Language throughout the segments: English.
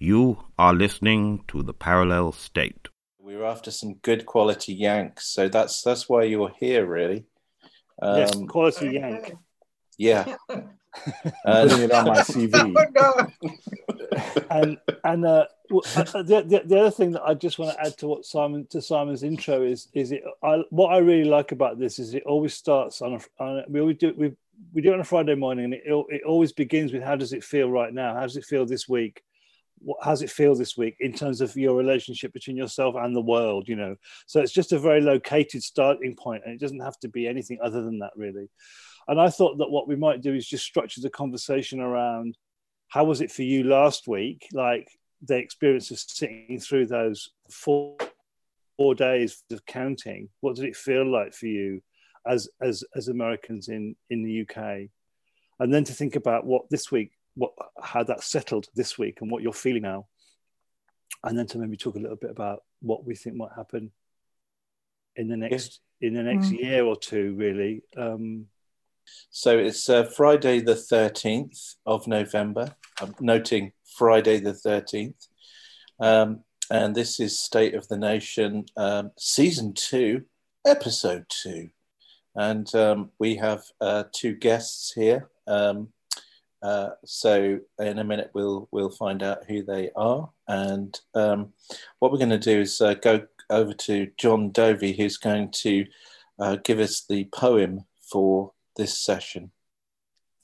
You are listening to the Parallel State. We were after some good quality Yanks, so that's that's why you're here, really. Um, yes, quality Yank. Yeah. uh, putting it on my CV. and and uh, uh, the, the, the other thing that I just want to add to what Simon to Simon's intro is is it I, what I really like about this is it always starts on a on a, we always do we we do it on a Friday morning and it it always begins with how does it feel right now how does it feel this week what how does it feel this week in terms of your relationship between yourself and the world you know so it's just a very located starting point and it doesn't have to be anything other than that really and I thought that what we might do is just structure the conversation around how was it for you last week? Like the experience of sitting through those four, four days of counting. What did it feel like for you as, as, as Americans in, in the UK? And then to think about what this week, what, how that settled this week and what you're feeling now. And then to maybe talk a little bit about what we think might happen in the next, in the next mm. year or two, really. Um, so it's uh, Friday, the 13th of November. I'm noting Friday, the 13th. Um, and this is State of the Nation, um, Season 2, Episode 2. And um, we have uh, two guests here. Um, uh, so in a minute, we'll, we'll find out who they are. And um, what we're going to do is uh, go over to John Dovey, who's going to uh, give us the poem for this session.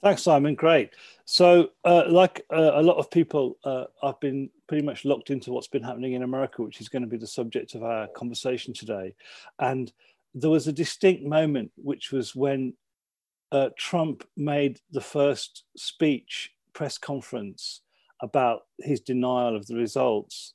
Thanks, Simon. Great. So, uh, like uh, a lot of people, uh, I've been pretty much locked into what's been happening in America, which is going to be the subject of our conversation today. And there was a distinct moment, which was when uh, Trump made the first speech press conference about his denial of the results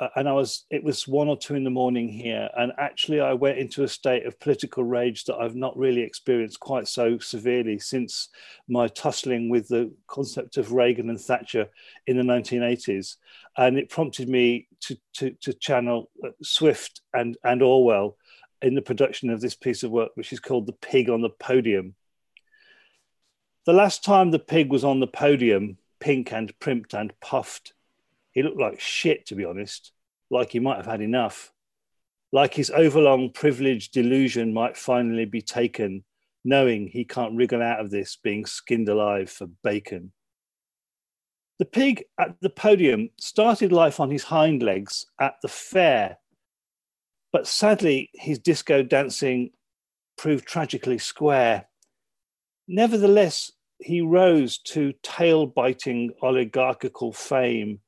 uh, and I was it was one or two in the morning here, and actually I went into a state of political rage that I've not really experienced quite so severely since my tussling with the concept of Reagan and Thatcher in the 1980s, and it prompted me to to, to channel uh, Swift and and Orwell in the production of this piece of work, which is called "The Pig on the Podium." The last time the pig was on the podium, pink and primped and puffed he looked like shit, to be honest, like he might have had enough. Like his overlong privilege delusion might finally be taken, knowing he can't wriggle out of this being skinned alive for bacon. The pig at the podium started life on his hind legs at the fair, but sadly, his disco dancing proved tragically square. Nevertheless, he rose to tail biting oligarchical fame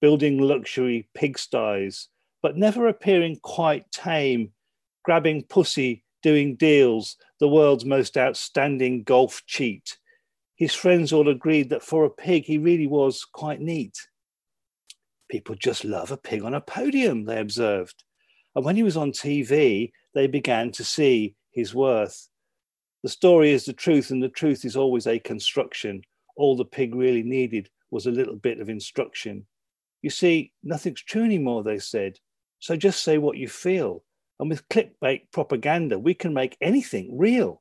building luxury pigsties, but never appearing quite tame, grabbing pussy, doing deals, the world's most outstanding golf cheat. His friends all agreed that for a pig, he really was quite neat. People just love a pig on a podium, they observed. And when he was on TV, they began to see his worth. The story is the truth, and the truth is always a construction. All the pig really needed was a little bit of instruction. You see, nothing's true anymore, they said. So just say what you feel. And with clickbait propaganda, we can make anything real.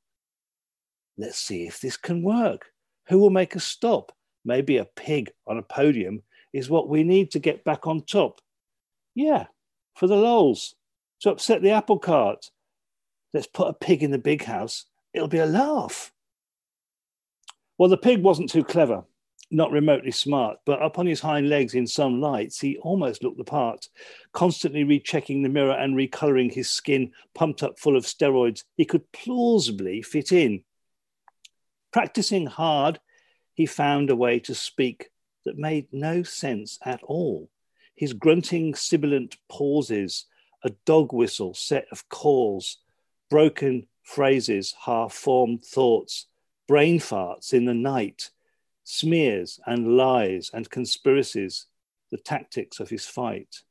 Let's see if this can work. Who will make us stop? Maybe a pig on a podium is what we need to get back on top. Yeah, for the lols, to upset the apple cart. Let's put a pig in the big house. It'll be a laugh. Well, the pig wasn't too clever not remotely smart, but up on his hind legs in some lights, he almost looked the part, constantly rechecking the mirror and recoloring his skin, pumped up full of steroids. He could plausibly fit in. Practicing hard, he found a way to speak that made no sense at all. His grunting, sibilant pauses, a dog whistle set of calls, broken phrases, half formed thoughts, brain farts in the night smears and lies and conspiracies, the tactics of his fight.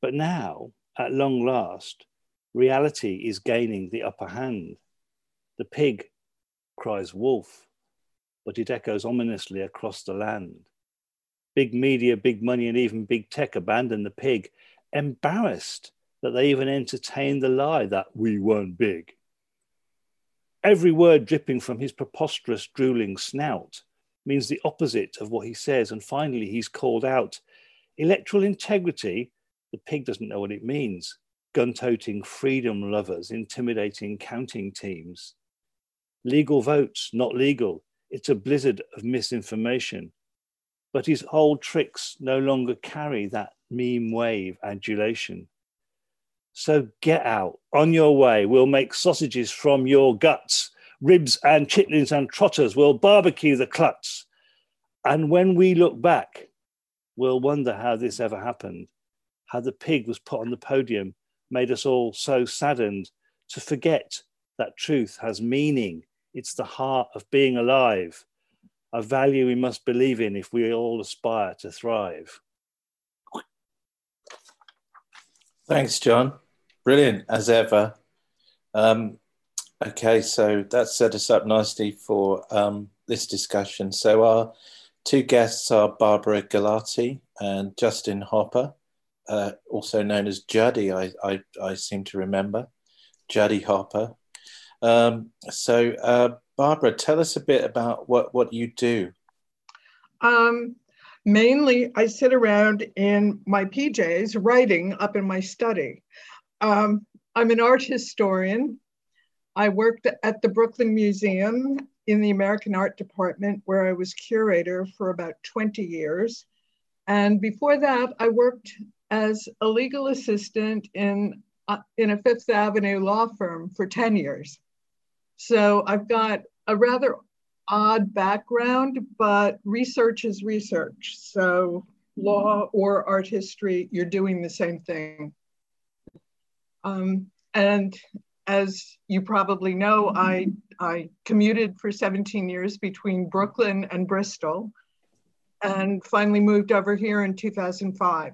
But now, at long last, reality is gaining the upper hand. The pig cries wolf, but it echoes ominously across the land. Big media, big money, and even big tech abandon the pig, embarrassed that they even entertain the lie that we weren't big every word dripping from his preposterous, drooling snout. means the opposite of what he says. And finally, he's called out electoral integrity. The pig doesn't know what it means. Gun toting freedom lovers, intimidating counting teams. Legal votes, not legal. It's a blizzard of misinformation. But his old tricks no longer carry that meme wave adulation. So get out, on your way. We'll make sausages from your guts, ribs and chitlins and trotters. We'll barbecue the cluts. And when we look back, we'll wonder how this ever happened, how the pig was put on the podium made us all so saddened to forget that truth has meaning. It's the heart of being alive, a value we must believe in if we all aspire to thrive. Thanks, John. Brilliant as ever. Um, okay, so that set us up nicely for um, this discussion. So, our two guests are Barbara Galati and Justin Hopper, uh, also known as Juddy, I, I, I, seem to remember. Juddy Hopper. Um, so, uh, Barbara, tell us a bit about what, what you do. Um, Mainly, I sit around in my PJs writing up in my study. Um, I'm an art historian. I worked at the Brooklyn Museum in the American Art Department, where I was curator for about 20 years. And before that, I worked as a legal assistant in, uh, in a Fifth Avenue law firm for 10 years. So I've got a rather odd background, but research is research. So, law or art history, you're doing the same thing. Um, and as you probably know, I, I commuted for 17 years between Brooklyn and Bristol and finally moved over here in 2005.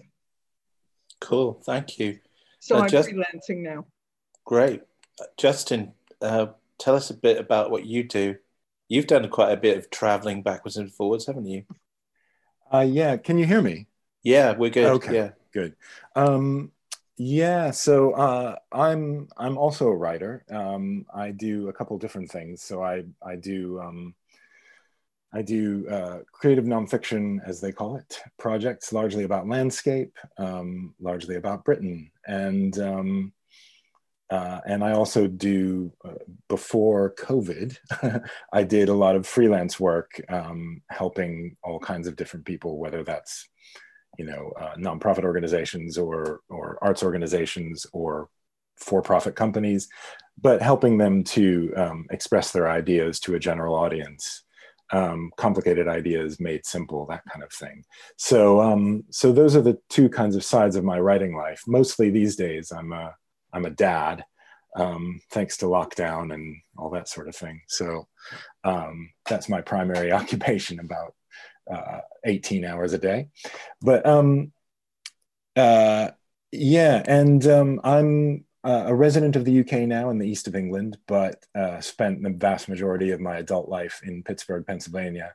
Cool, thank you. So uh, I'm just, freelancing now. Great. Uh, Justin, uh, tell us a bit about what you do. You've done quite a bit of traveling backwards and forwards, haven't you? Uh, yeah. Can you hear me? Yeah, we're good. Okay. Yeah. Good. Um, yeah. So uh, I'm I'm also a writer. Um, I do a couple different things. So I I do um, I do uh, creative nonfiction, as they call it, projects largely about landscape, um, largely about Britain, and um, uh, and I also do, uh, before COVID, I did a lot of freelance work um, helping all kinds of different people, whether that's, you know, uh, nonprofit organizations or, or arts organizations or for profit companies, but helping them to um, express their ideas to a general audience. Um, complicated ideas made simple, that kind of thing. So, um, so those are the two kinds of sides of my writing life. Mostly these days, I'm a I'm a dad, um, thanks to lockdown and all that sort of thing. So um, that's my primary occupation, about uh, 18 hours a day. But um, uh, yeah, and um, I'm uh, a resident of the UK now in the east of England, but uh, spent the vast majority of my adult life in Pittsburgh, Pennsylvania.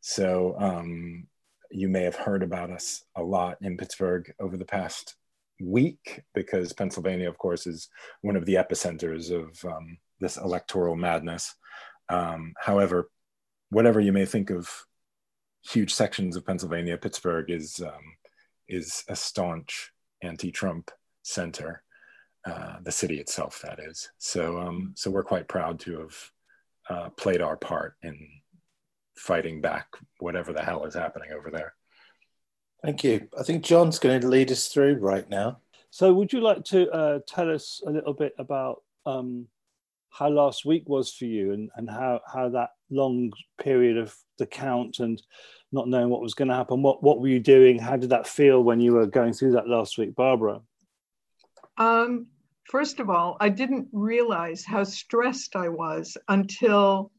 So um, you may have heard about us a lot in Pittsburgh over the past week because Pennsylvania, of course, is one of the epicenters of um, this electoral madness. Um, however, whatever you may think of huge sections of Pennsylvania, Pittsburgh is um, is a staunch anti-Trump center. Uh, the city itself, that is. So, um, so we're quite proud to have uh, played our part in fighting back whatever the hell is happening over there. Thank you. I think John's going to lead us through right now. So, would you like to uh, tell us a little bit about um, how last week was for you and, and how, how that long period of the count and not knowing what was going to happen? What, what were you doing? How did that feel when you were going through that last week, Barbara? Um, first of all, I didn't realize how stressed I was until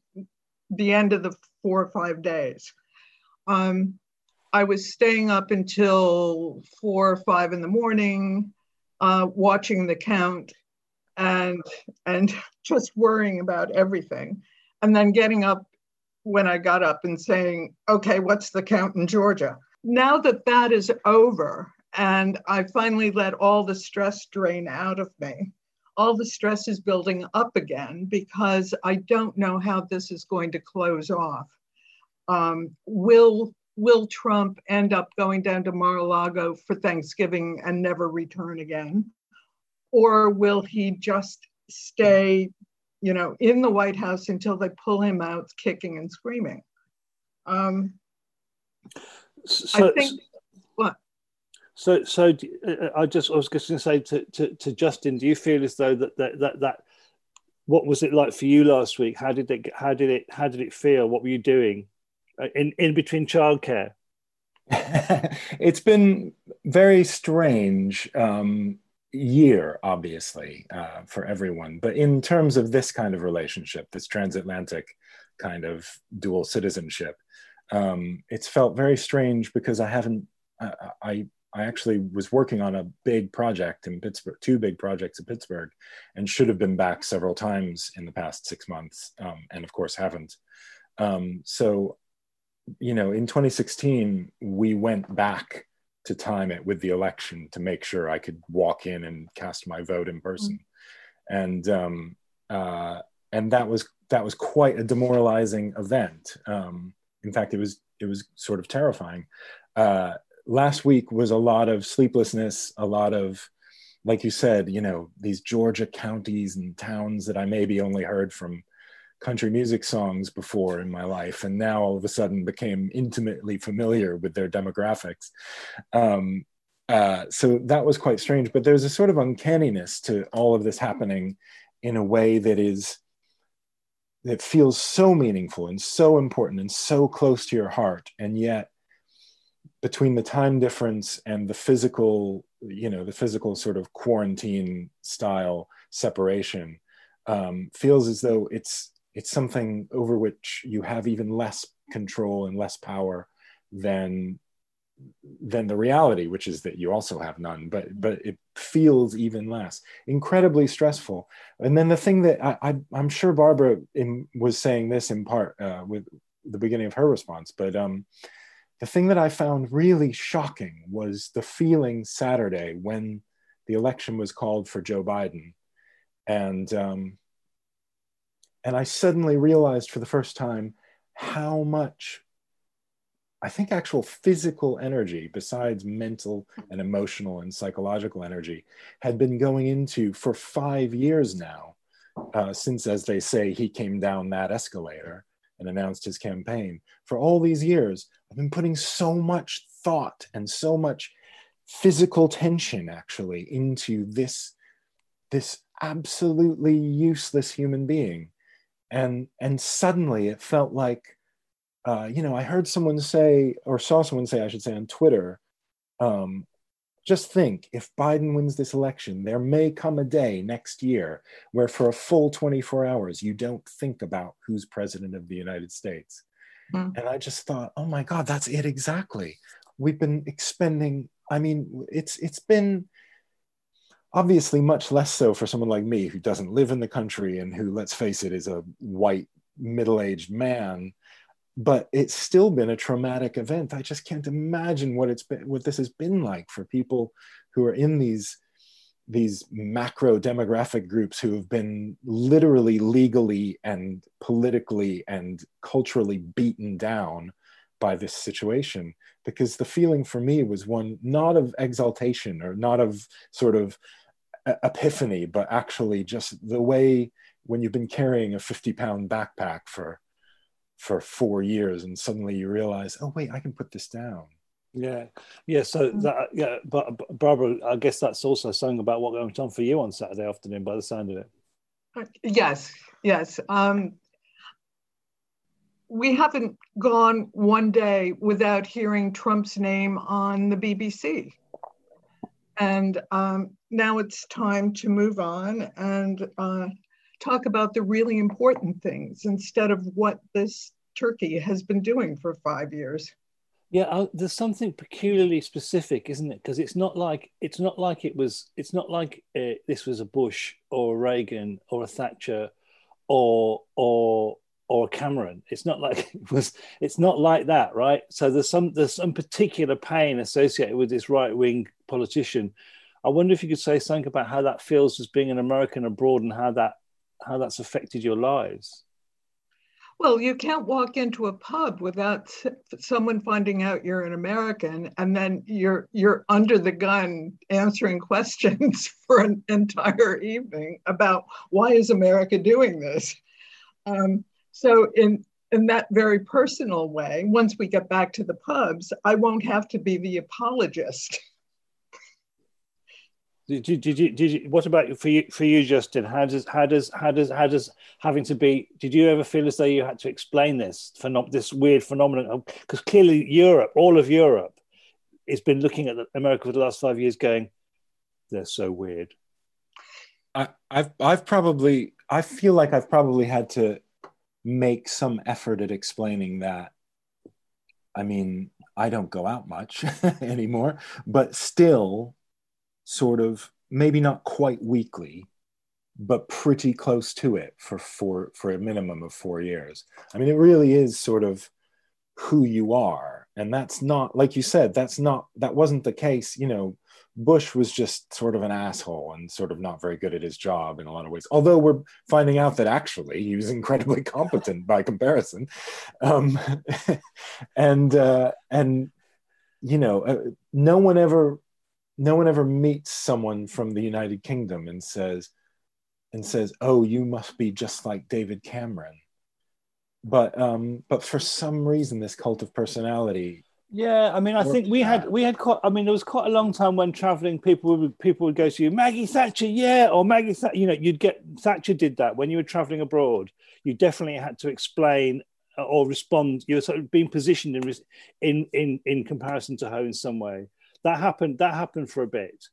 the end of the four or five days. Um, I was staying up until four or five in the morning, uh, watching the count and and just worrying about everything. And then getting up when I got up and saying, okay, what's the count in Georgia? Now that that is over and I finally let all the stress drain out of me, all the stress is building up again because I don't know how this is going to close off. um, will will Trump end up going down to Mar-a-Lago for Thanksgiving and never return again? Or will he just stay, you know, in the White House until they pull him out kicking and screaming? Um, so, I think what? So, so uh, I just I was just going to say to, to, to Justin, do you feel as though that, that that that what was it like for you last week? How did it how did it how did it feel? What were you doing? Uh, in in between childcare? it's been very strange um, year, obviously, uh, for everyone. But in terms of this kind of relationship, this transatlantic kind of dual citizenship, um, it's felt very strange because I haven't. I, I I actually was working on a big project in Pittsburgh, two big projects in Pittsburgh, and should have been back several times in the past six months, um, and of course haven't. Um, so you know, in 2016, we went back to time it with the election to make sure I could walk in and cast my vote in person, mm-hmm. and um, uh, and that was that was quite a demoralizing event. Um, in fact, it was it was sort of terrifying. Uh, last week was a lot of sleeplessness, a lot of, like you said, you know, these Georgia counties and towns that I maybe only heard from country music songs before in my life and now all of a sudden became intimately familiar with their demographics. Um, uh, so that was quite strange but there's a sort of uncanniness to all of this happening in a way that is that feels so meaningful and so important and so close to your heart and yet between the time difference and the physical you know the physical sort of quarantine style separation um, feels as though it's it's something over which you have even less control and less power than than the reality which is that you also have none but but it feels even less. Incredibly stressful. And then the thing that i, I am sure barbara in, was saying this in part uh, with the beginning of her response but um the thing that i found really shocking was the feeling saturday when the election was called for joe biden. And um and I suddenly realized for the first time how much I think actual physical energy, besides mental and emotional and psychological energy, had been going into for five years now, uh, since, as they say, he came down that escalator and announced his campaign. For all these years, I've been putting so much thought and so much physical tension actually into this, this absolutely useless human being and and suddenly it felt like uh, you know i heard someone say or saw someone say i should say on twitter um, just think if biden wins this election there may come a day next year where for a full 24 hours you don't think about who's president of the united states mm. and i just thought oh my god that's it exactly we've been expending i mean it's it's been obviously much less so for someone like me who doesn't live in the country and who let's face it is a white middle-aged man. But it's still been a traumatic event. I just can't imagine what it's been what this has been like for people who are in these these macro demographic groups who have been literally legally and politically and culturally beaten down by this situation. Because the feeling for me was one not of exaltation or not of sort of epiphany, but actually just the way when you've been carrying a 50 pound backpack for for four years and suddenly you realize, oh wait, I can put this down. Yeah, yeah. So mm. that yeah, but Barbara, I guess that's also something about what went on for you on Saturday afternoon, by the sound of it. Yes, yes. Um, we haven't gone one day without hearing Trump's name on the BBC. And um, now it's time to move on and uh, talk about the really important things instead of what this turkey has been doing for five years. Yeah, uh, there's something peculiarly specific, isn't it? Because it's not like it's not like it was. It's not like uh, this was a Bush or a Reagan or a Thatcher or or or Cameron. It's not like it was. It's not like that, right? So there's some there's some particular pain associated with this right wing politician. I wonder if you could say something about how that feels as being an American abroad and how that how that's affected your lives. Well, you can't walk into a pub without someone finding out you're an American, and then you're you're under the gun answering questions for an entire evening about why is America doing this. Um, so, in in that very personal way, once we get back to the pubs, I won't have to be the apologist. Did you, did you, did what about for you, for you, Justin? How does, how does, how does, how does having to be, did you ever feel as though you had to explain this, for not this weird phenomenon? Because clearly Europe, all of Europe has been looking at America for the last five years going, they're so weird. I, I've, I've probably, I feel like I've probably had to make some effort at explaining that. I mean, I don't go out much anymore, but still, sort of maybe not quite weekly, but pretty close to it for four for a minimum of four years. I mean, it really is sort of who you are, and that's not like you said. That's not that wasn't the case. You know, Bush was just sort of an asshole and sort of not very good at his job in a lot of ways. Although we're finding out that actually he was incredibly competent by comparison, um, and uh, and you know, uh, no one ever no one ever meets someone from the United Kingdom and says and says, "Oh, you must be just like David Cameron." But um, but for some reason, this cult of personality. Yeah, I mean, I think we had we had quite. I mean, there was quite a long time when traveling, people would people would go to you, Maggie Thatcher, yeah, or Maggie Thatcher. You know, you'd get Thatcher did that when you were traveling abroad. You definitely had to explain uh, or respond. You were sort of being positioned in in in in comparison to her in some way that happened. That happened for a bit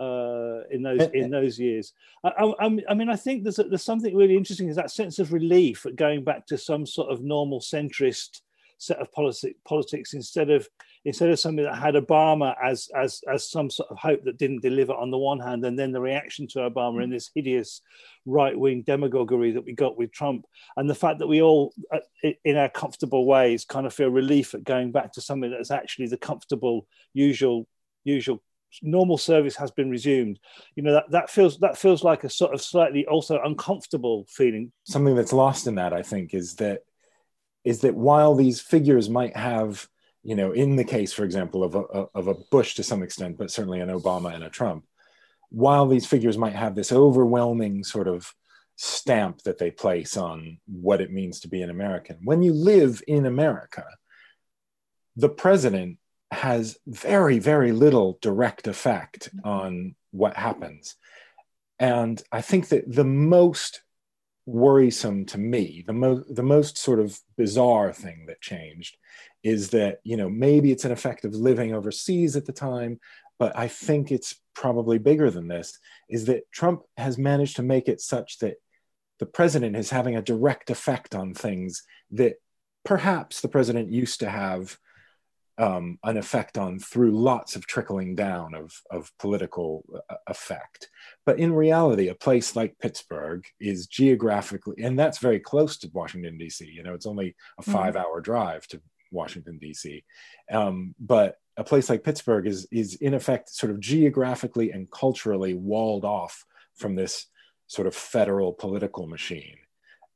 uh, in those in those years. I, I, I, mean, I think there's there's something really interesting is that sense of relief at going back to some sort of normal centrist set of politics politics instead of instead of something that had Obama as as as some sort of hope that didn't deliver on the one hand, and then the reaction to Obama in this hideous right wing demagoguery that we got with Trump, and the fact that we all, uh, in our comfortable ways, kind of feel relief at going back to something that's actually the comfortable, usual, usual normal service has been resumed. You know that, that feels that feels like a sort of slightly also uncomfortable feeling. Something that's lost in that i think is that is that while these figures might have you know, in the case, for example, of a, of a Bush to some extent, but certainly an Obama and a Trump, while these figures might have this overwhelming sort of stamp that they place on what it means to be an American, when you live in America, the president has very, very little direct effect mm-hmm. on what happens. And I think that the most worrisome to me, the most the most sort of bizarre thing that changed is that you know maybe it's an effect of living overseas at the time but i think it's probably bigger than this is that trump has managed to make it such that the president is having a direct effect on things that perhaps the president used to have um, an effect on through lots of trickling down of, of political uh, effect. But in reality, a place like Pittsburgh is geographically, and that's very close to Washington, D.C. You know, it's only a mm-hmm. five hour drive to Washington D.C. Um, but a place like Pittsburgh is is in effect sort of geographically and culturally walled off from this sort of federal political machine,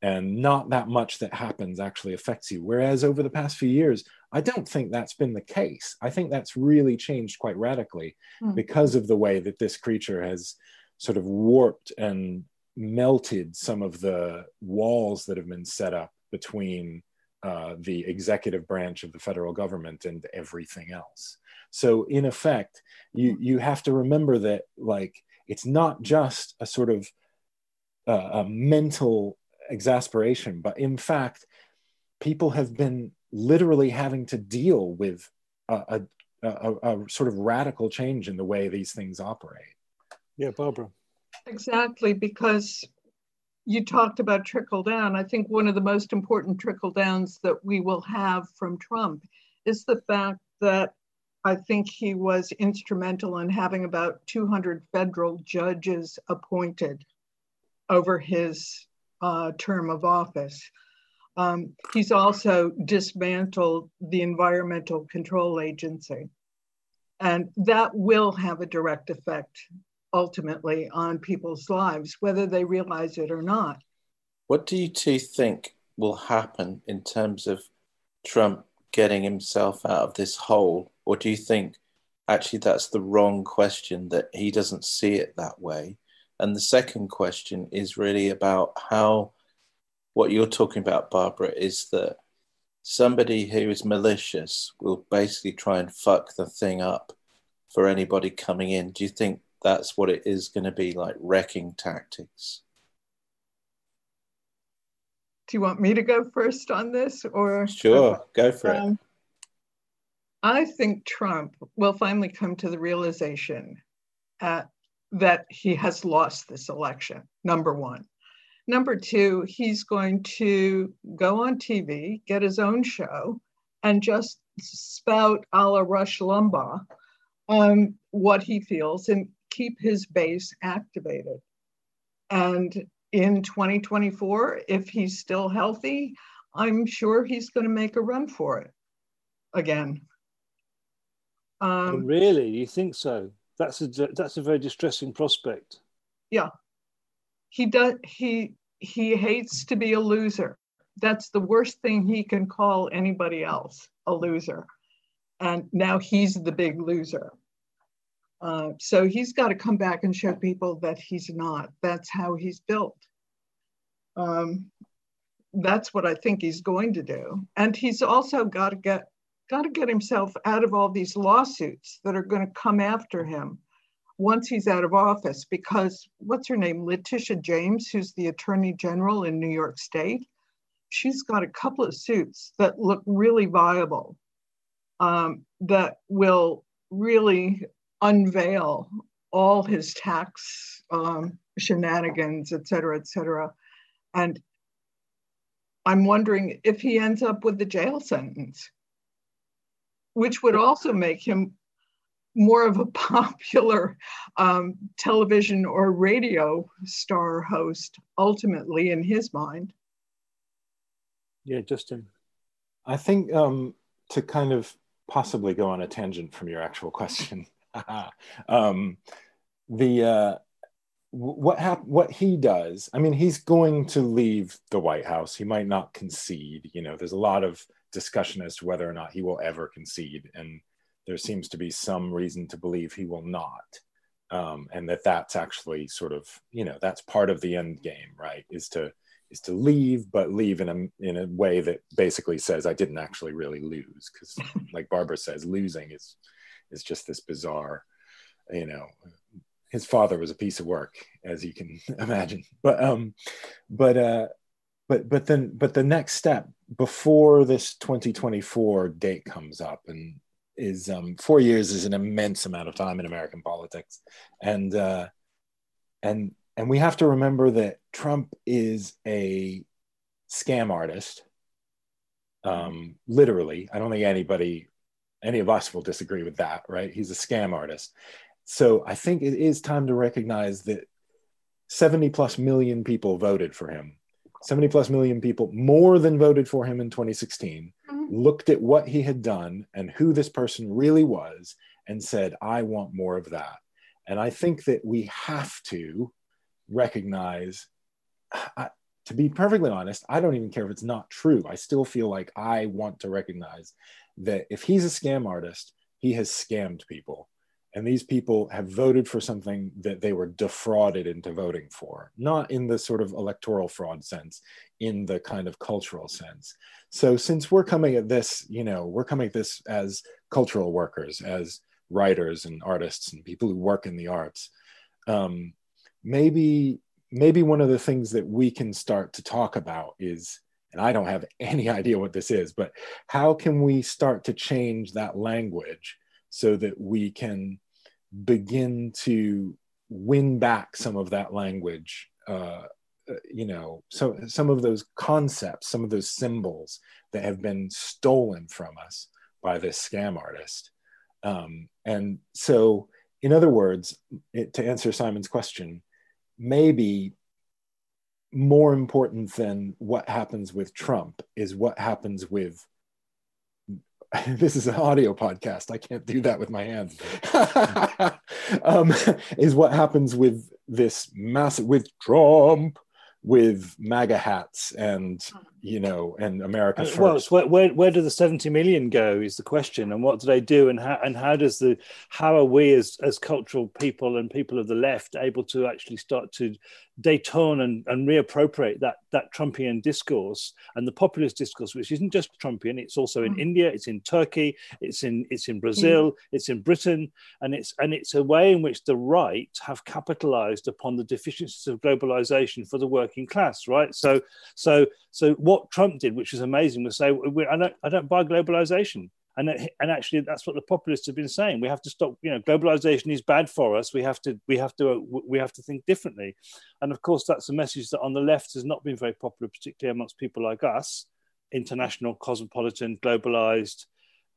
and not that much that happens actually affects you. Whereas over the past few years, I don't think that's been the case. I think that's really changed quite radically mm. because of the way that this creature has sort of warped and melted some of the walls that have been set up between uh, the executive branch of the federal government and everything else. So in effect, you you have to remember that like it's not just a sort of uh, a mental exasperation, but in fact, people have been literally having to deal with a, a, a, a sort of radical change in the way these things operate. Yeah, Barbara. Exactly, because you talked about trickle down. I think one of the most important trickle downs that we will have from Trump is the fact that I think he was instrumental in having about 200 federal judges appointed over his uh, term of office. Um, he's also dismantled the Environmental Control Agency. And that will have a direct effect ultimately on people's lives, whether they realize it or not. What do you two think will happen in terms of Trump getting himself out of this hole? Or do you think actually that's the wrong question, that he doesn't see it that way? And the second question is really about how what you're talking about, Barbara, is that somebody who is malicious will basically try and fuck the thing up for anybody coming in. Do you think that's what it is going to be like wrecking tactics? Do you want me to go first on this or? Sure, go for um, it. I think Trump will finally come to the realization uh, that he has lost this election, number one. Number two, he's going to go on TV, get his own show, and just spout a la Rush Limbaugh um, what he feels and keep his base activated. And in 2024, if he's still healthy, I'm sure he's going to make a run for it again. Um, oh, really, you think so? That's a that's a very distressing prospect. Yeah, he does. He he hates to be a loser. That's the worst thing he can call anybody else a loser, and now he's the big loser. Uh, so he's got to come back and show people that he's not. That's how he's built. Um, that's what I think he's going to do. And he's also got to get got to get himself out of all these lawsuits that are going to come after him once he's out of office. Because what's her name, Letitia James, who's the Attorney General in New York State, she's got a couple of suits that look really viable, um, that will really unveil all his tax um, shenanigans, et cetera, et cetera. And I'm wondering if he ends up with the jail sentence, which would also make him more of a popular um, television or radio star host, ultimately, in his mind. Yeah, Justin. I think um, to kind of possibly go on a tangent from your actual question, um, the uh, what hap- what he does i mean he's going to leave the white house he might not concede you know there's a lot of discussion as to whether or not he will ever concede and there seems to be some reason to believe he will not um, and that that's actually sort of you know that's part of the end game right? Is to is to leave but leave in a in a way that basically says i didn't actually really lose because like barbara says losing is is just this bizarre you know his father was a piece of work as you can imagine. But um but uh but but then but the next step before this 2024 date comes up and is um four years is an immense amount of time in american politics. And uh and and we have to remember that trump is a scam artist um literally. I don't think anybody any of us will disagree with that right? He's a scam artist. So I think it is time to recognize that 70 plus million people voted for him. 70 plus million people more than voted for him in 2016 mm-hmm. looked at what he had done and who this person really was and said, I want more of that. And I think that we have to recognize, I, to be perfectly honest, I don't even care if it's not true. I still feel like I want to recognize that if he's a scam artist, he has scammed people and these people have voted for something that they were defrauded into voting for not in the sort of electoral fraud sense in the kind of cultural sense. So since we're coming at this you know we're coming at this as cultural workers as writers and artists and people who work in the arts um, maybe maybe one of the things that we can start to talk about is and i don't have any idea what this is but how can we start to change that language so that we can begin to win back some of that language uh, uh, you know so some of those concepts some of those symbols that have been stolen from us by this scam artist. Um, and so in other words it, to answer simon's question maybe more important than what happens with trump is what happens with this is an audio podcast. I can't do that with my hands. um, is what happens with this massive with Trump, with MAGA hats and you know and America first. Well, where, where where do the seventy million go? Is the question, and what do they do, and how and how does the how are we as as cultural people and people of the left able to actually start to detone and, and reappropriate that that Trumpian discourse and the populist discourse, which isn't just Trumpian, it's also in mm. India, it's in Turkey, it's in it's in Brazil, mm. it's in Britain, and it's and it's a way in which the right have capitalized upon the deficiencies of globalization for the working class, right? So so so what Trump did, which is amazing, was say, I don't I don't buy globalization and and actually that's what the populists have been saying. We have to stop you know globalization is bad for us. We have to we have to uh, we have to think differently. And of course that's a message that on the left has not been very popular particularly amongst people like us international cosmopolitan globalized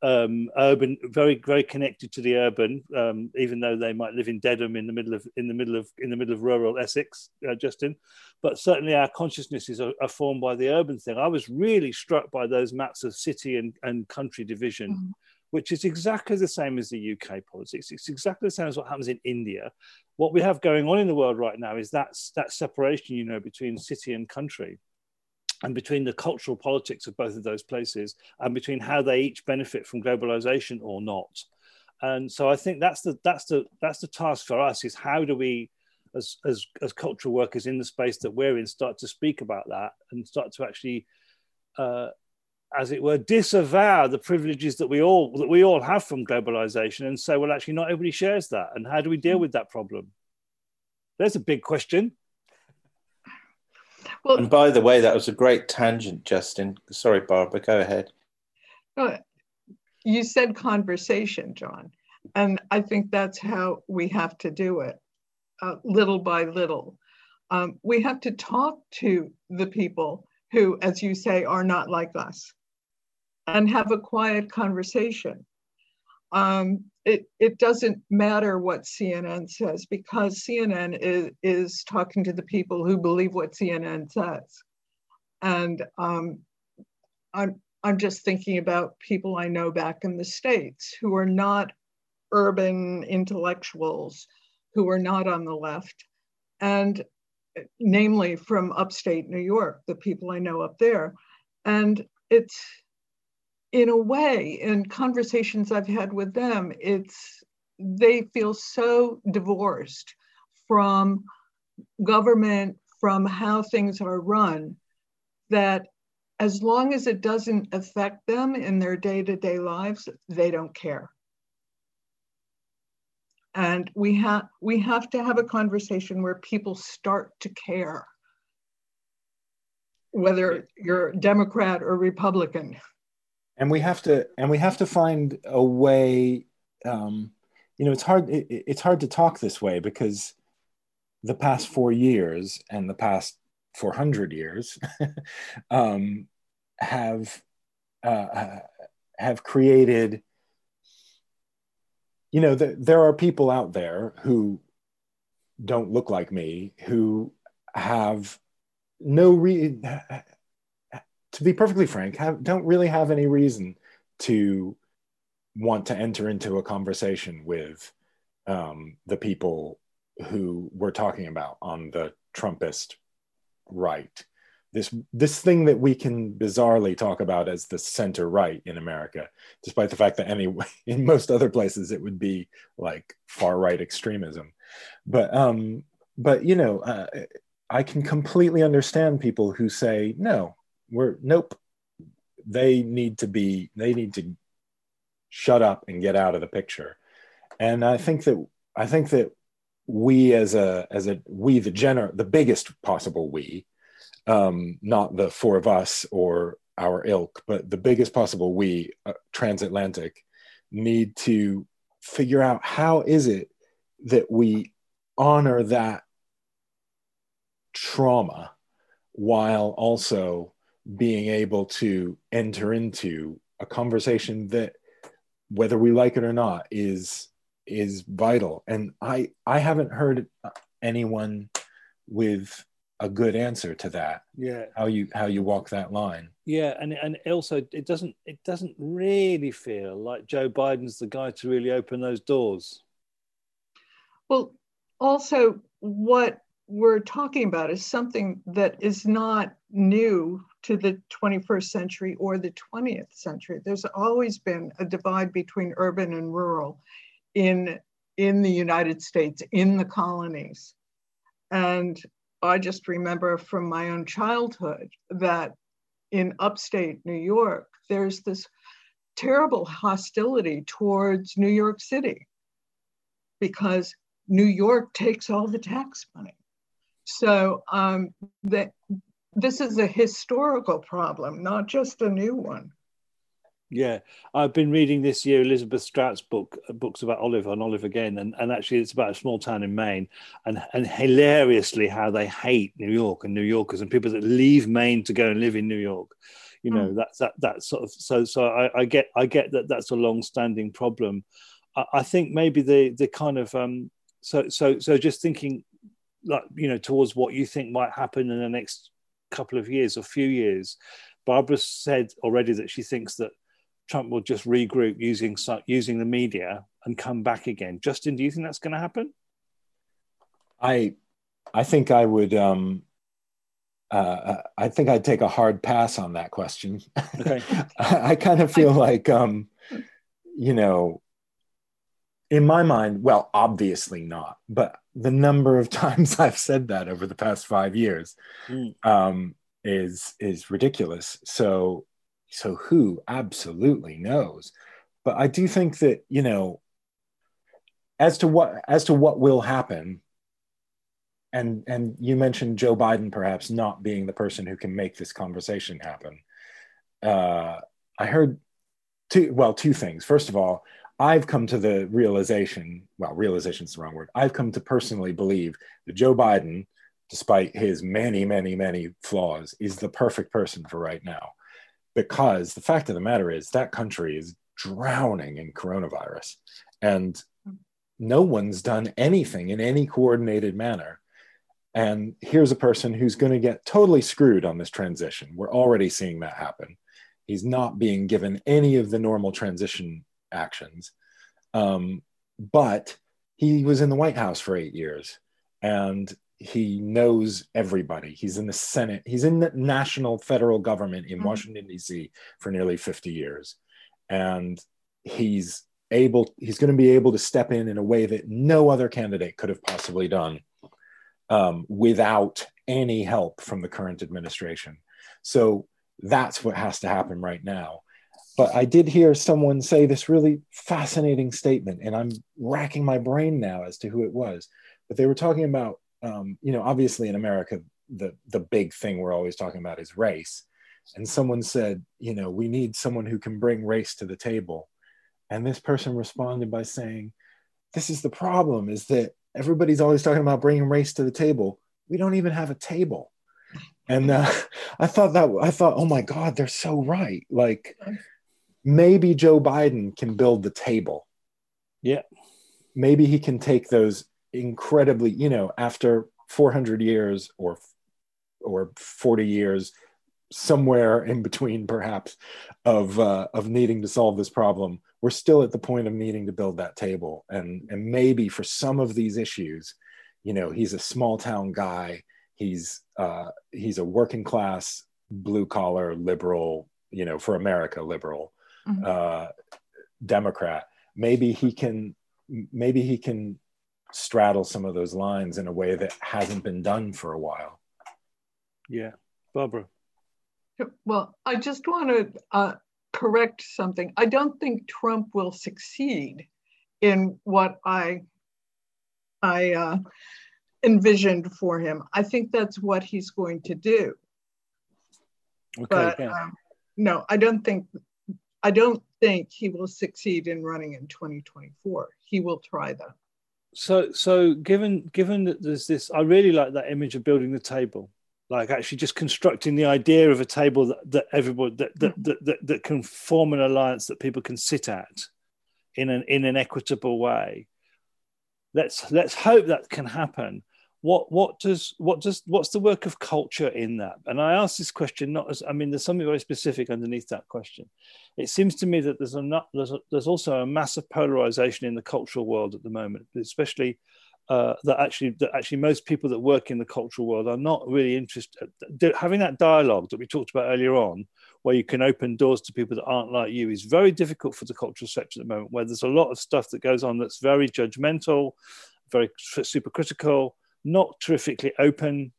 um, urban, very very connected to the urban, um, even though they might live in Dedham in the middle of in the middle of in the middle of rural Essex, uh, Justin. But certainly our consciousnesses are, are, formed by the urban thing. I was really struck by those maps of city and, and country division. Mm-hmm. Which is exactly the same as the UK politics. It's exactly the same as what happens in India. What we have going on in the world right now is that that separation, you know, between city and country and between the cultural politics of both of those places and between how they each benefit from globalization or not. And so i think that's the that's the that's the task for us is how do we as as as cultural workers in the space that we're in start to speak about that and start to actually uh, as it were disavow the privileges that we all that we all have from globalization and say well actually not everybody shares that. And how do we deal with that problem? There's a big question well, and by the way, that was a great tangent, Justin. Sorry, Barbara, go ahead. you said conversation, John, and I think that's how we have to do it, uh, little by little. Um, we have to talk to the people who, as you say, are not like us and have a quiet conversation. Um, it, it doesn't matter what CNN says because CNN is, is talking to the people who believe what CNN says. And um, I'm, I'm just thinking about people I know back in the States who are not urban intellectuals, who are not on the left. And namely from upstate New York, the people I know up there. And it's in a way, in conversations I've had with them, it's they feel so divorced from government, from how things are run, that as long as it doesn't affect them in their day to day lives, they don't care. And we have we have to have a conversation where people start to care, whether you're Democrat or Republican and we have to and we have to find a way um, you know it's hard it, it's hard to talk this way because the past four years and the past 400 years um, have uh, have created you know the, there are people out there who don't look like me who have no re to be perfectly frank, have, don't really have any reason to want to enter into a conversation with um, the people who we're talking about on the Trumpist right. This this thing that we can bizarrely talk about as the center right in America, despite the fact that any in most other places it would be like far right extremism, but um, but you know, uh, I can completely understand people who say no, we're nope. They need to be they need to shut up and get out of the picture. And i think that i think that we as a as a we the gener the biggest possible we um not the four of us or our ilk but the biggest possible we uh, transatlantic need to figure out how is it that we honor that trauma while also being able to enter into a conversation that whether we like it or not is is vital. And i i haven't heard anyone with a good answer to that yeah. how you how you walk that line. Yeah and and also it doesn't it doesn't really feel like joe biden's the guy to really open those doors. Well also what we're talking about is something that is not new to the 21st century or the 20th century. There's always been a divide between urban and rural in, in the United States, in the colonies. And I just remember from my own childhood that in upstate New York, there's this terrible hostility towards New York City because New York takes all the tax money. So um, that this is a historical problem, not just a new one. Yeah, I've been reading this year Elizabeth Strout's book, books about Olive and Olive again, and, and actually it's about a small town in Maine, and and hilariously how they hate New York and New Yorkers and people that leave Maine to go and live in New York. You know, mm. that's that that sort of so so I, I get I get that that's a long-standing problem. I, I think maybe the the kind of um so so so just thinking like you know towards what you think might happen in the next couple of years or few years. Barbara said already that she thinks that Trump will just regroup using using the media and come back again. Justin, do you think that's going to happen? I I think I would. Um, uh, I think I'd take a hard pass on that question. Okay. I, I, kind of feel like, um, you know, in my mind, well, obviously not, but the number of times I've said that over the past five years mm. um, is is ridiculous. So so who absolutely knows? But I do think that you know, as to what as to what will happen, and and you mentioned Joe Biden perhaps not being the person who can make this conversation happen. Uh, I heard two well two things. First of all, I've come to the realization, well, realization is the wrong word. I've come to personally believe that Joe Biden, despite his many, many, many flaws, is the perfect person for right now. Because the fact of the matter is, that country is drowning in coronavirus. And no one's done anything in any coordinated manner. And here's a person who's going to get totally screwed on this transition. We're already seeing that happen. He's not being given any of the normal transition actions. Um, but he was in the White House for eight years and he knows everybody. He's in the Senate, he's in the national federal government in mm-hmm. Washington, D.C. for nearly 50 years. And he's able, he's going to be able to step in in a way that no other candidate could have possibly done um, without any help from the current administration. So that's what has to happen right now. But I did hear someone say this really fascinating statement, and I'm racking my brain now as to who it was. But they were talking about, um, you know, obviously in America, the the big thing we're always talking about is race. And someone said, you know, we need someone who can bring race to the table. And this person responded by saying, this is the problem: is that everybody's always talking about bringing race to the table. We don't even have a table. And uh, I thought that I thought, oh my God, they're so right. Like maybe Joe Biden can build the table. Yeah. Maybe he can take those incredibly, you know, after 400 years or or 40 years somewhere in between perhaps of uh, of needing to solve this problem we're still at the point of needing to build that table and and maybe for some of these issues you know he's a small town guy he's uh, he's a working class blue collar liberal you know for america liberal mm-hmm. uh, Democrat, maybe he can maybe he can straddle some of those lines in a way that hasn't been done for a while. Yeah, Barbara. Well, I just want to uh, correct something. I don't think Trump will succeed in what I I uh, envisioned for him. I think that's what he's going to do. Okay, but yeah. um, no, I don't think I don't think he will succeed in running in 2024. He will try that. So, so given given that there's this, I really like that image of building the table, like actually just constructing the idea of a table that, that everybody that that, mm. that that, that can form an alliance that people can sit at in an in an equitable way. Let's let's hope that can happen what what does what does what's the work of culture in that? And i ask this question not as i mean there's something very specific underneath that question. It seems to me that there's a there's, a, there's also a massive polarization in the cultural world at the moment especially uh, that actually that actually most people that work in the cultural world are not really interested having that dialogue that we talked about earlier on where you can open doors to people that aren't like you is very difficult for the cultural sector at the moment where there's a lot of stuff that goes on that's very judgmental very super critical not terrifically open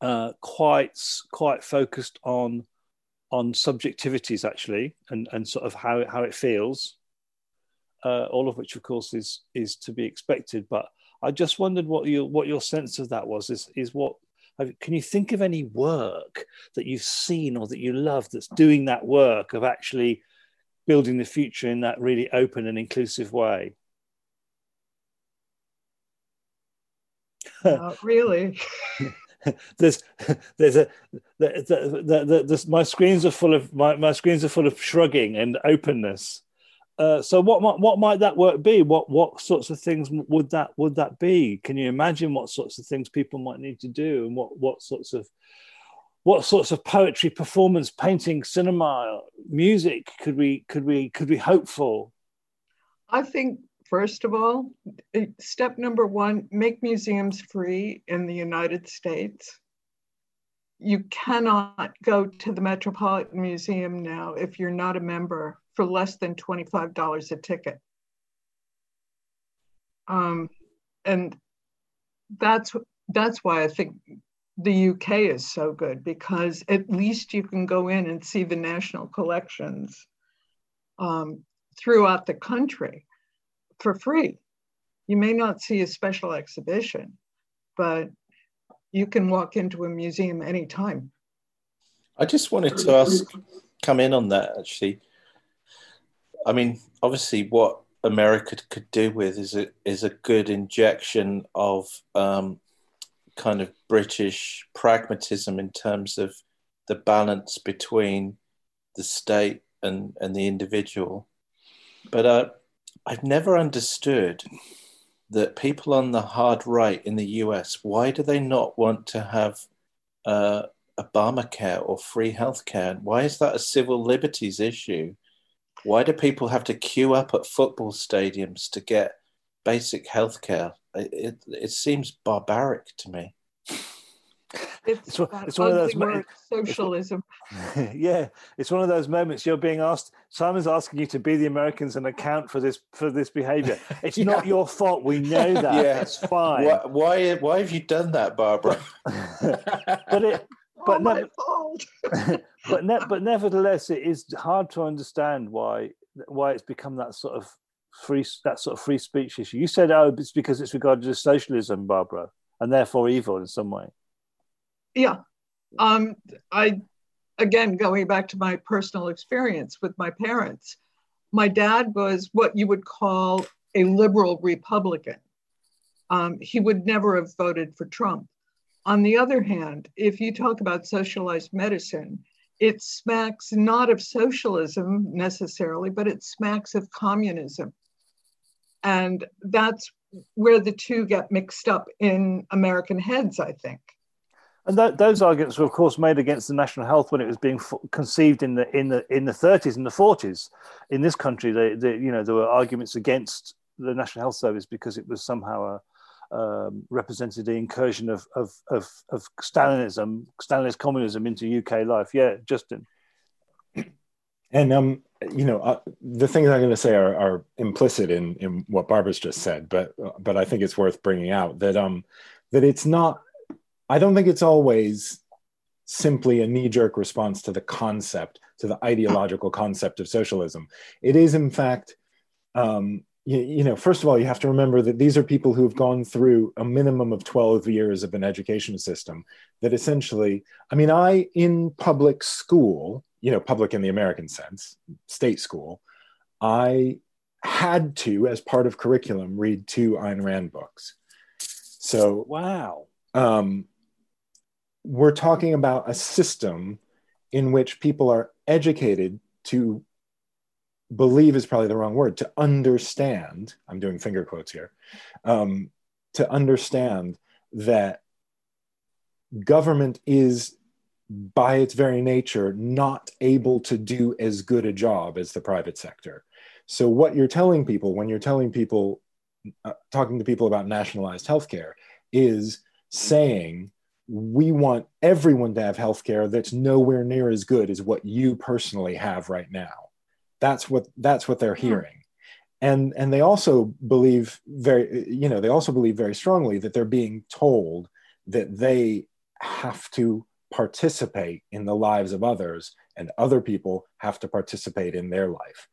uh, quite quite focused on on subjectivities actually and and sort of how how it feels uh, all of which of course is is to be expected. But i just wondered what your what your sense of that was. Is is what can you think of any work that you've seen or that you love that's doing that work of actually building the future in that really open and inclusive way Not really. There's there's a the, the, the, the, my screens are full of my, my screens are full of shrugging and openness. Uh, so what might what might that work be? What what sorts of things would that would that be? Can you imagine what sorts of things people might need to do and what what sorts of what sorts of poetry performance painting cinema music could we could we could we hope for? I think First of all, step number one make museums free in the United States. You cannot go to the Metropolitan Museum now if you're not a member for less than $25 a ticket. Um, and that's that's why I think the UK is so good because at least you can go in and see the national collections um, throughout the country for free. You may not see a special exhibition, but you can walk into a museum anytime. I just wanted to ask, come in on that actually. I mean, obviously, what America could do with is a, is a good injection of um, kind of British pragmatism in terms of the balance between the state and, and the individual. But uh, I've never understood that people on the hard right in the US, why do they not want to have uh, Obamacare or free healthcare? Why is that a civil liberties issue? Why do people have to queue up at football stadiums to get basic healthcare? It, it, it seems barbaric to me. It's, it's, it's one of those word, socialism. yeah, it's one of those moments you're being asked. Simon's asking you to be the Americans and account for this for this behaviour. It's yeah. not your fault. We know that. Yeah. It's fine. Why, why, why have you done that, Barbara? but it. But, oh, never, but, ne- but nevertheless, it is hard to understand why why it's become that sort of free that sort of free speech issue. You said, "Oh, it's because it's regarded as socialism, Barbara, and therefore evil in some way." Yeah. Um, I, again, going back to my personal experience with my parents, my dad was what you would call a liberal Republican. Um, he would never have voted for Trump. On the other hand, if you talk about socialized medicine, it smacks not of socialism necessarily, but it smacks of communism. And that's where the two get mixed up in American heads, I think. And those arguments were, of course, made against the national health when it was being conceived in the in the in the 30s and the 40s. In this country, they, they, you know, there were arguments against the National Health Service because it was somehow a, um, represented the incursion of, of, of, of Stalinism, Stalinist communism into UK life. Yeah, Justin. And um, you know, uh, the things I'm going to say are, are implicit in in what Barbara's just said, but but I think it's worth bringing out that um that it's not I don't think it's always simply a knee jerk response to the concept, to the ideological concept of socialism. It is, in fact, um, you, you, know, first of all, you have to remember that these are people who've gone through a minimum of 12 years of an education system that essentially, I mean, I, in public school, you know, public in the American sense, state school, I had to, as part of curriculum, read two Ayn Rand books. So, wow. Um, we're talking about a system in which people are educated to believe is probably the wrong word to understand i'm doing finger quotes here um, to understand that government is by its very nature not able to do as good a job as the private sector. So what you're telling people when you're telling people uh, talking to people about nationalized healthcare is saying we want everyone to have healthcare that's nowhere near as good as what you personally have right now. That's what that's what they're hearing. And and they also believe very you know they also believe very strongly that they're being told that they have to participate in the lives of others and other people have to participate in their life.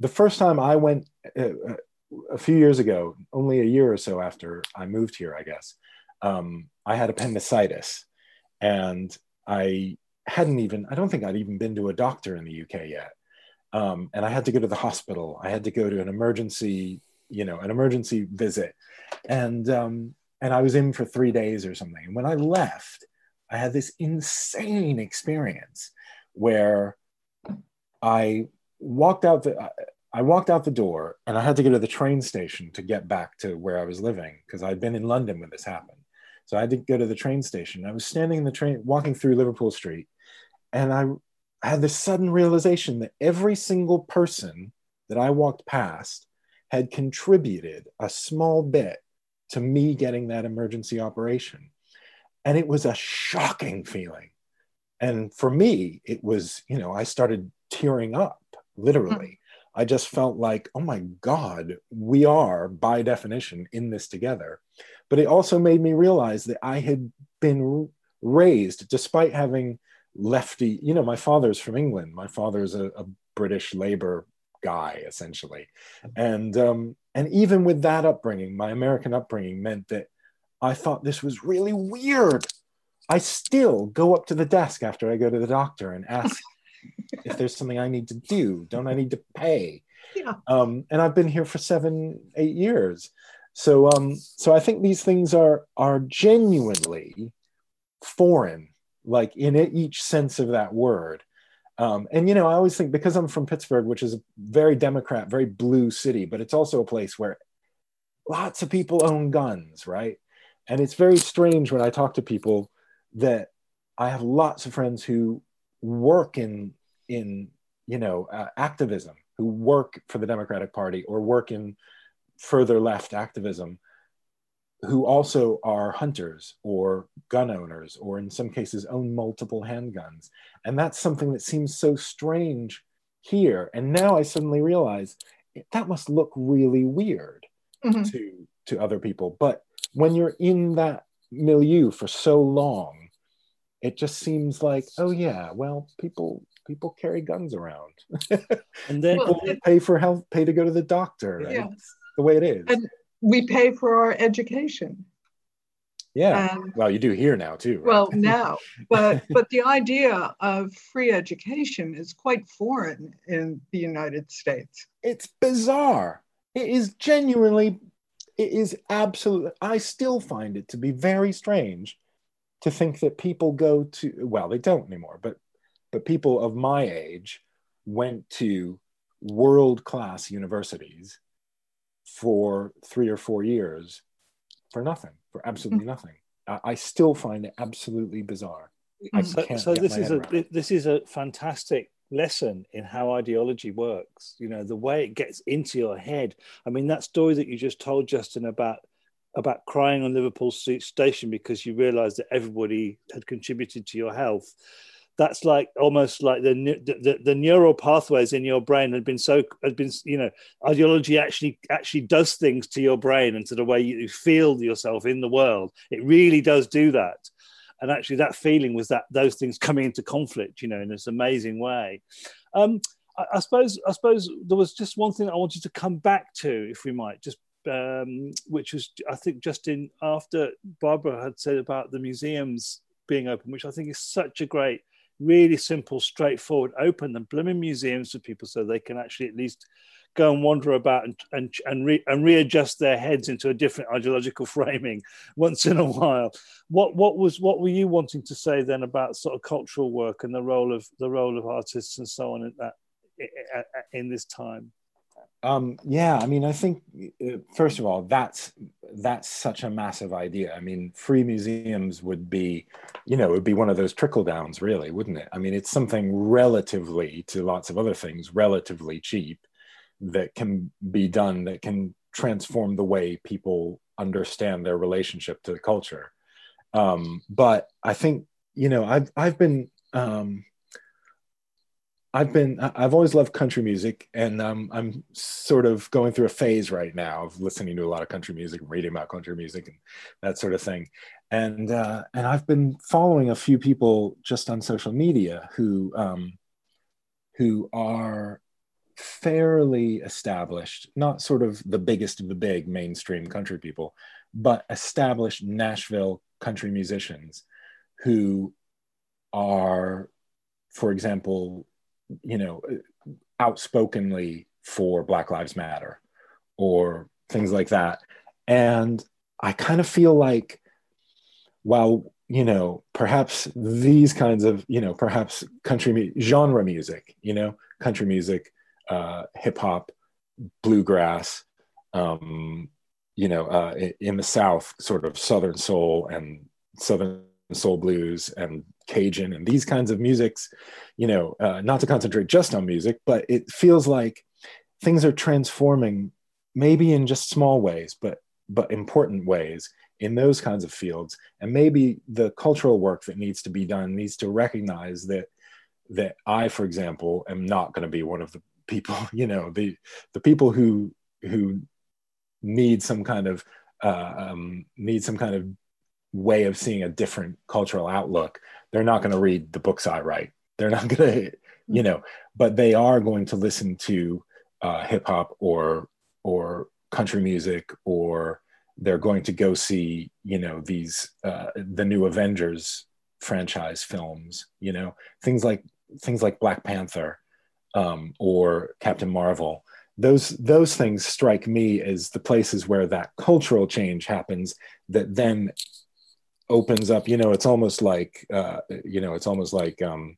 The first time I went uh, uh a few years ago, only a year or so after I moved here, I guess, um, I had appendicitis and I hadn't even, I don't think I'd even been to a doctor in the UK yet. Um, and I had to go to the hospital. I had to go to an emergency, you know, an emergency visit. And, um, and I was in for three days or something. And when I left, I had this insane experience where I walked out the, I walked out the door and I had to go to the train station to get back to where I was living because I'd been in London when this happened. So I had to go to the train station. I was standing in the train, walking through Liverpool Street, and I had this sudden realization that every single person that I walked past had contributed a small bit to me getting that emergency operation. And it was a shocking feeling. And for me, it was, you know, I started tearing up literally. Hmm. I just felt like, oh my God, we are by definition in this together. But it also made me realize that I had been raised, despite having lefty, you know, my father's from England. My father's a, a British Labour guy, essentially. And, um, and even with that upbringing, my American upbringing meant that I thought this was really weird. I still go up to the desk after I go to the doctor and ask if there's something I need to do. Don't I need to pay? Yeah. Um, and I've been here for seven, eight years. So, um, so I think these things are are genuinely foreign, like in each sense of that word. Um, and you know, I always think because I'm from Pittsburgh, which is a very Democrat, very blue city, but it's also a place where lots of people own guns, right? And it's very strange when I talk to people that I have lots of friends who work in in you know uh, activism who work for the democratic party or work in further left activism who also are hunters or gun owners or in some cases own multiple handguns. And that's something that seems so strange here. And now i suddenly realize that must look really weird mm-hmm. to to other people. But when you're in that milieu for so long it just seems like oh yeah well people people carry guns around. And then people pay for health pay to go to the doctor yeah. the way it is. And we pay for our education. Yeah. Um, well you do here now too right? well now but but the idea of free education is quite foreign in the united states. It's bizarre. It is genuinely it is absolutely i still find it to be very strange to think that people go to well they don't anymore but but people of my age went to world class universities for three or four years for nothing for absolutely mm-hmm. nothing I, I, still find it absolutely bizarre so, so this is a around. this is a fantastic lesson in how ideology works you know the way it gets into your head i mean that story that you just told justin about about crying on Liverpool station because you realised that everybody had contributed to your health. That's like almost like the, the the neural pathways in your brain had been so had been you know ideology actually actually does things to your brain and to the way you feel yourself in the world. It really does do that, and actually that feeling was that those things coming into conflict, you know, in this amazing way. Um, I, I suppose I suppose there was just one thing I wanted to come back to, if we might, just um, which was I think just in after Barbara had said about the museums being open, which I think is such a great, really simple, straightforward. Open the blooming museums to people so they can actually at least go and wander about and and and, re, and readjust their heads into a different ideological framing once in a while. What what was what were you wanting to say then about sort of cultural work and the role of the role of artists and so on in that in this time? Um, yeah, I mean, I think uh, first of all, that's that's such a massive idea. I mean, free museums would be, you know, it would be one of those trickle downs, really, wouldn't it? I mean, it's something relatively to lots of other things, relatively cheap that can be done that can transform the way people understand their relationship to the culture. Um, but I think you know I've I've been um, I've been I've always loved country music, and um, I'm sort of going through a phase right now of listening to a lot of country music, reading about country music, and that sort of thing. And uh, and I've been following a few people just on social media who um, who are fairly established, not sort of the biggest of the big mainstream country people, but established Nashville country musicians who are, for example, you know, outspokenly for Black Lives Matter or things like that. And I kind of feel like while, you know, perhaps these kinds of, you know, perhaps country genre music, you know, country music, uh, hip hop, bluegrass, um, you know, uh, in the South, sort of Southern soul and Southern soul blues and Cajun and these kinds of musics, you know, uh, not to concentrate just on music, but it feels like things are transforming, maybe in just small ways, but but important ways in those kinds of fields. And maybe the cultural work that needs to be done needs to recognize that that I, for example, am not going to be one of the people, you know, the the people who who need some kind of uh, um, need some kind of way of seeing a different cultural outlook they're not going to read the books i write. They're not going to you know but they are going to listen to uh, hip hop or or country music or they're going to go see you know these uh, the new avengers franchise films you know things like things like black panther um, or captain marvel. Those those things strike me as the places where that cultural change happens that then opens up you know it's almost like uh, you know it's almost like um,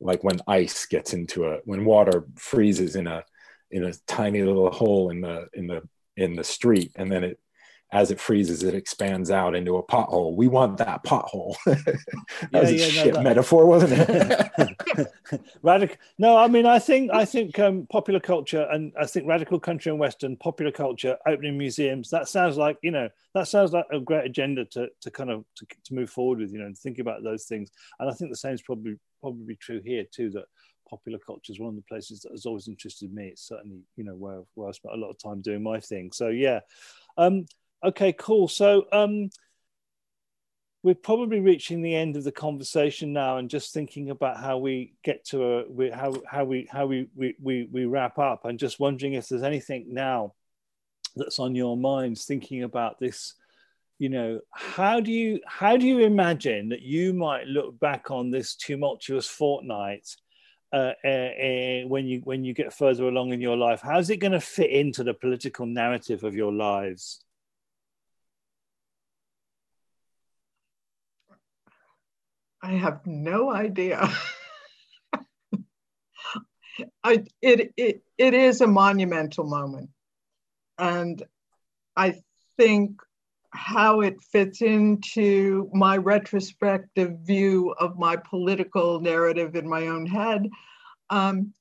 like when ice gets into a when water freezes in a in a tiny little hole in the in the in the street and then it as it freezes, it expands out into a pothole. We want that pothole. that yeah, was a yeah, shit no, metaphor, wasn't it? radical. No, I mean, I think I think um, popular culture and I think radical country and western popular culture, opening museums. That sounds like you know that sounds like a great agenda to to kind of to, to move forward with. You know, and think about those things. And I think the same is probably probably true here too. That popular culture is one of the places that has always interested me. It's certainly you know where where I spent a lot of time doing my thing. So yeah. Um, Okay, cool. So um, we're probably reaching the end of the conversation now, and just thinking about how we get to a how how we how we, we we we wrap up, and just wondering if there's anything now that's on your minds, thinking about this. You know, how do you how do you imagine that you might look back on this tumultuous fortnight uh, uh, uh, when you when you get further along in your life? How's it going to fit into the political narrative of your lives? I have no idea. I, it, it, it is a monumental moment. And I think how it fits into my retrospective view of my political narrative in my own head um,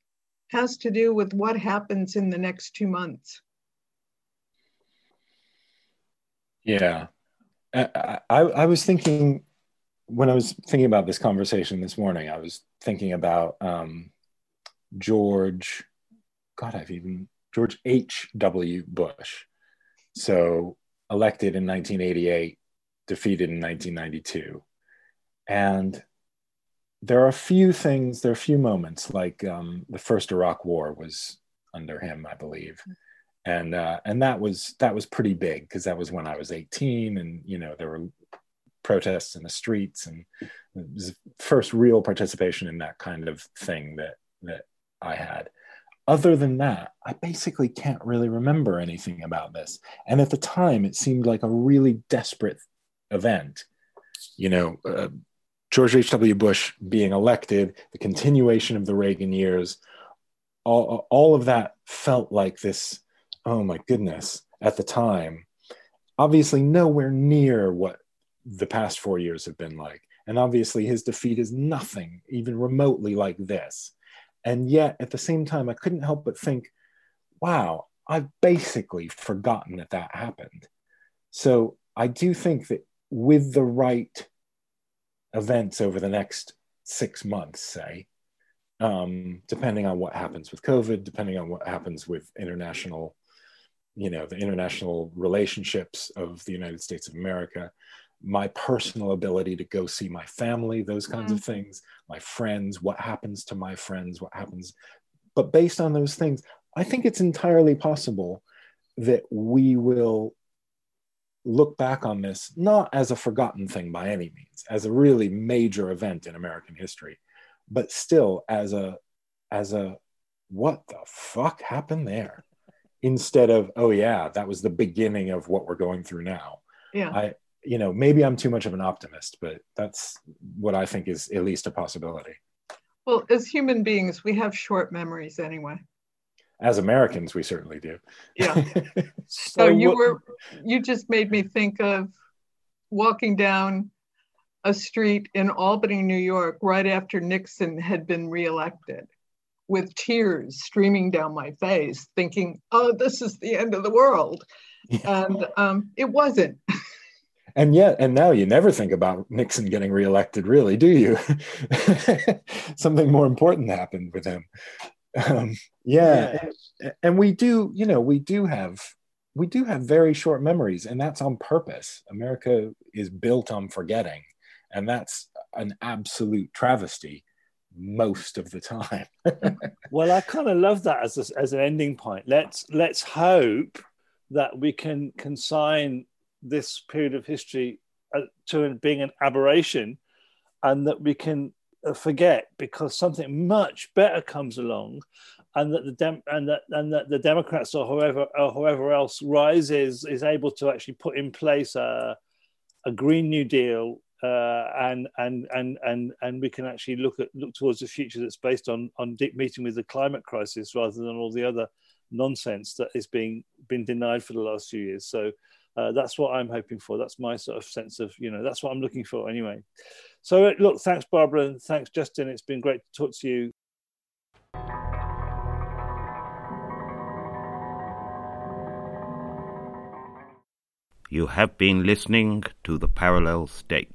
has to do with what happens in the next two months. Yeah. I, I, I was thinking when I was thinking about this conversation this morning, I was thinking about um, George, God, I've even, George H.W. Bush. So elected in 1988, defeated in 1992. And there are a few things, there are a few moments, like um, the first Iraq War was under him, I believe. And uh, and that was that was pretty big because that was when I was 18, and you know there were protests in the streets and it was first real participation in that kind of thing that that I had. Other than that, I basically can't really remember anything about this. And at the time, it seemed like a really desperate event. You know, uh, George H.W. Bush being elected, the continuation of the Reagan years, all, all of that felt like this, oh my goodness, at the time. Obviously, nowhere near what the past four years have been like. And obviously, his defeat is nothing even remotely like this. And yet, at the same time, I couldn't help but think, wow, I've basically forgotten that that happened. So I do think that with the right events over the next six months, say, um, depending on what happens with COVID, depending on what happens with international, you know, the international relationships of the United States of America, my personal ability to go see my family, those kinds mm. of things, my friends, what happens to my friends, what happens. But based on those things, I think it's entirely possible that we will look back on this not as a forgotten thing by any means, as a really major event in American history, but still as a as a what the fuck happened there instead of oh yeah that was the beginning of what we're going through now yeah i you know maybe i'm too much of an optimist but that's what i think is at least a possibility well as human beings we have short memories anyway as americans we certainly do yeah so, so you were you just made me think of walking down a street in Albany, New York, right after Nixon had been reelected, with tears streaming down my face, thinking, oh, this is the end of the world. Yeah. And um, it wasn't. and yet, and now you never think about Nixon getting reelected, really, do you? Something more important happened with him. Um, yeah. yeah. And we do, you know, we do have we do have very short memories and that's on purpose america is built on forgetting and that's an absolute travesty most of the time. well, I kind of love that as a, as an ending point. Let's let's hope that we can consign this period of history uh, to being an aberration, and that we can uh, forget because something much better comes along, and that the Dem- and that and that the Democrats or whoever or whoever else rises is able to actually put in place a a Green New Deal uh, and and and and and we can actually look at look towards a future that's based on on meeting with the climate crisis rather than all the other nonsense that is being been denied for the last few years. So uh, that's what I'm hoping for. That's my sort of sense of you know that's what I'm looking for anyway. So look, thanks Barbara and thanks Justin. It's been great to talk to you. You have been listening to The Parallel State.